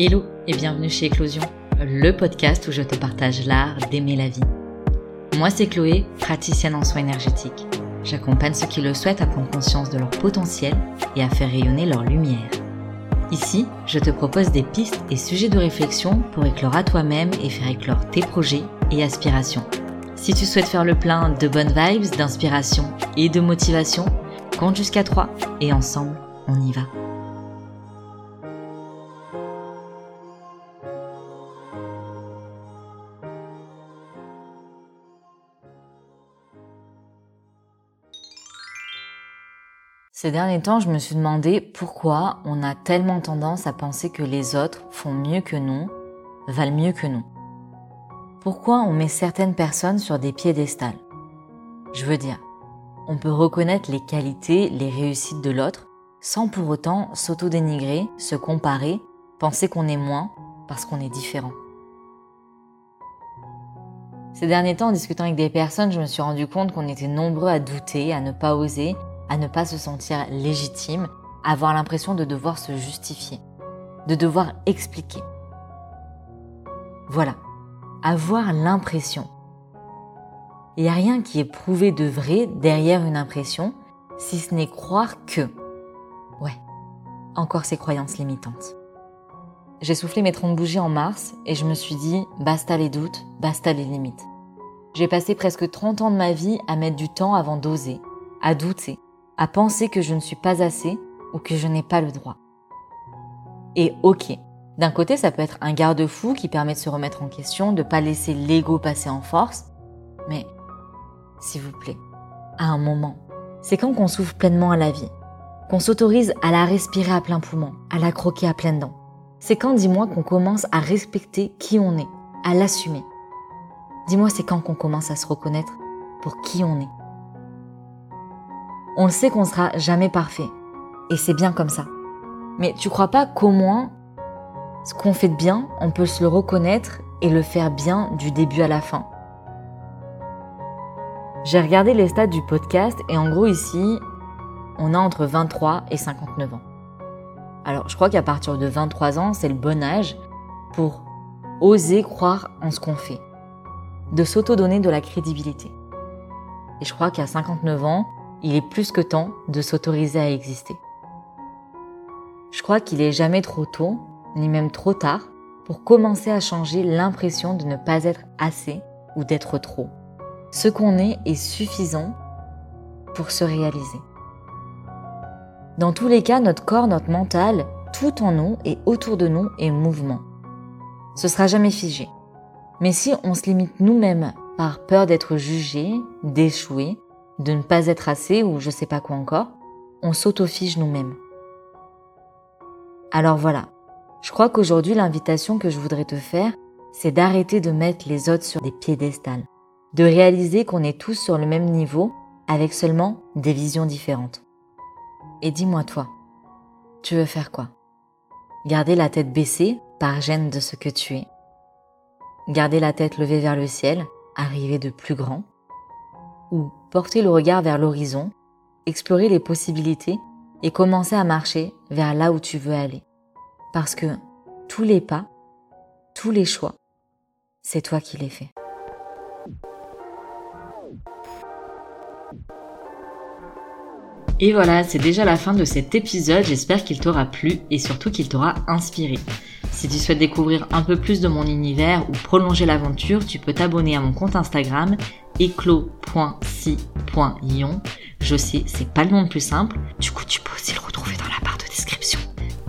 Hello et bienvenue chez Éclosion, le podcast où je te partage l'art d'aimer la vie. Moi c'est Chloé, praticienne en soins énergétiques. J'accompagne ceux qui le souhaitent à prendre conscience de leur potentiel et à faire rayonner leur lumière. Ici, je te propose des pistes et sujets de réflexion pour éclore à toi-même et faire éclore tes projets et aspirations. Si tu souhaites faire le plein de bonnes vibes, d'inspiration et de motivation, compte jusqu'à 3 et ensemble, on y va. Ces derniers temps, je me suis demandé pourquoi on a tellement tendance à penser que les autres font mieux que nous, valent mieux que nous. Pourquoi on met certaines personnes sur des piédestals? Je veux dire, on peut reconnaître les qualités, les réussites de l'autre, sans pour autant s'auto-dénigrer, se comparer, penser qu'on est moins parce qu'on est différent. Ces derniers temps, en discutant avec des personnes, je me suis rendu compte qu'on était nombreux à douter, à ne pas oser, à ne pas se sentir légitime, à avoir l'impression de devoir se justifier, de devoir expliquer. Voilà, avoir l'impression. Il n'y a rien qui est prouvé de vrai derrière une impression, si ce n'est croire que. Ouais, encore ces croyances limitantes. J'ai soufflé mes 30 bougies en mars et je me suis dit, basta les doutes, basta les limites. J'ai passé presque 30 ans de ma vie à mettre du temps avant d'oser, à douter, à penser que je ne suis pas assez ou que je n'ai pas le droit. Et ok, d'un côté ça peut être un garde-fou qui permet de se remettre en question, de pas laisser l'ego passer en force, mais s'il vous plaît, à un moment, c'est quand qu'on souffle pleinement à la vie, qu'on s'autorise à la respirer à plein poumon, à la croquer à pleines dents. C'est quand, dis-moi, qu'on commence à respecter qui on est, à l'assumer. Dis-moi, c'est quand qu'on commence à se reconnaître pour qui on est. On le sait qu'on sera jamais parfait. Et c'est bien comme ça. Mais tu crois pas qu'au moins, ce qu'on fait de bien, on peut se le reconnaître et le faire bien du début à la fin. J'ai regardé les stats du podcast et en gros ici, on a entre 23 et 59 ans. Alors je crois qu'à partir de 23 ans, c'est le bon âge pour oser croire en ce qu'on fait, de s'auto-donner de la crédibilité. Et je crois qu'à 59 ans, il est plus que temps de s'autoriser à exister. Je crois qu'il est jamais trop tôt, ni même trop tard, pour commencer à changer l'impression de ne pas être assez ou d'être trop. Ce qu'on est est suffisant pour se réaliser. Dans tous les cas, notre corps, notre mental, tout en nous et autour de nous est mouvement. Ce sera jamais figé. Mais si on se limite nous-mêmes par peur d'être jugé, d'échouer, de ne pas être assez ou je sais pas quoi encore, on s'autofige nous-mêmes. Alors voilà, je crois qu'aujourd'hui l'invitation que je voudrais te faire, c'est d'arrêter de mettre les autres sur des piédestals, de réaliser qu'on est tous sur le même niveau avec seulement des visions différentes. Et dis-moi toi, tu veux faire quoi? Garder la tête baissée par gêne de ce que tu es? Garder la tête levée vers le ciel, arriver de plus grand? Ou porter le regard vers l'horizon, explorer les possibilités et commencer à marcher vers là où tu veux aller. Parce que tous les pas, tous les choix, c'est toi qui les fais. Et voilà, c'est déjà la fin de cet épisode. J'espère qu'il t'aura plu et surtout qu'il t'aura inspiré. Si tu souhaites découvrir un peu plus de mon univers ou prolonger l'aventure, tu peux t'abonner à mon compte Instagram éclos.si.ion. Je sais, c'est pas le nom le plus simple. Du coup, tu peux aussi le retrouver dans la barre de description.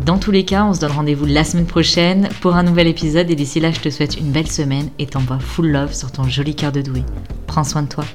Dans tous les cas, on se donne rendez-vous la semaine prochaine pour un nouvel épisode et d'ici là, je te souhaite une belle semaine et t'envoie full love sur ton joli cœur de doué. Prends soin de toi.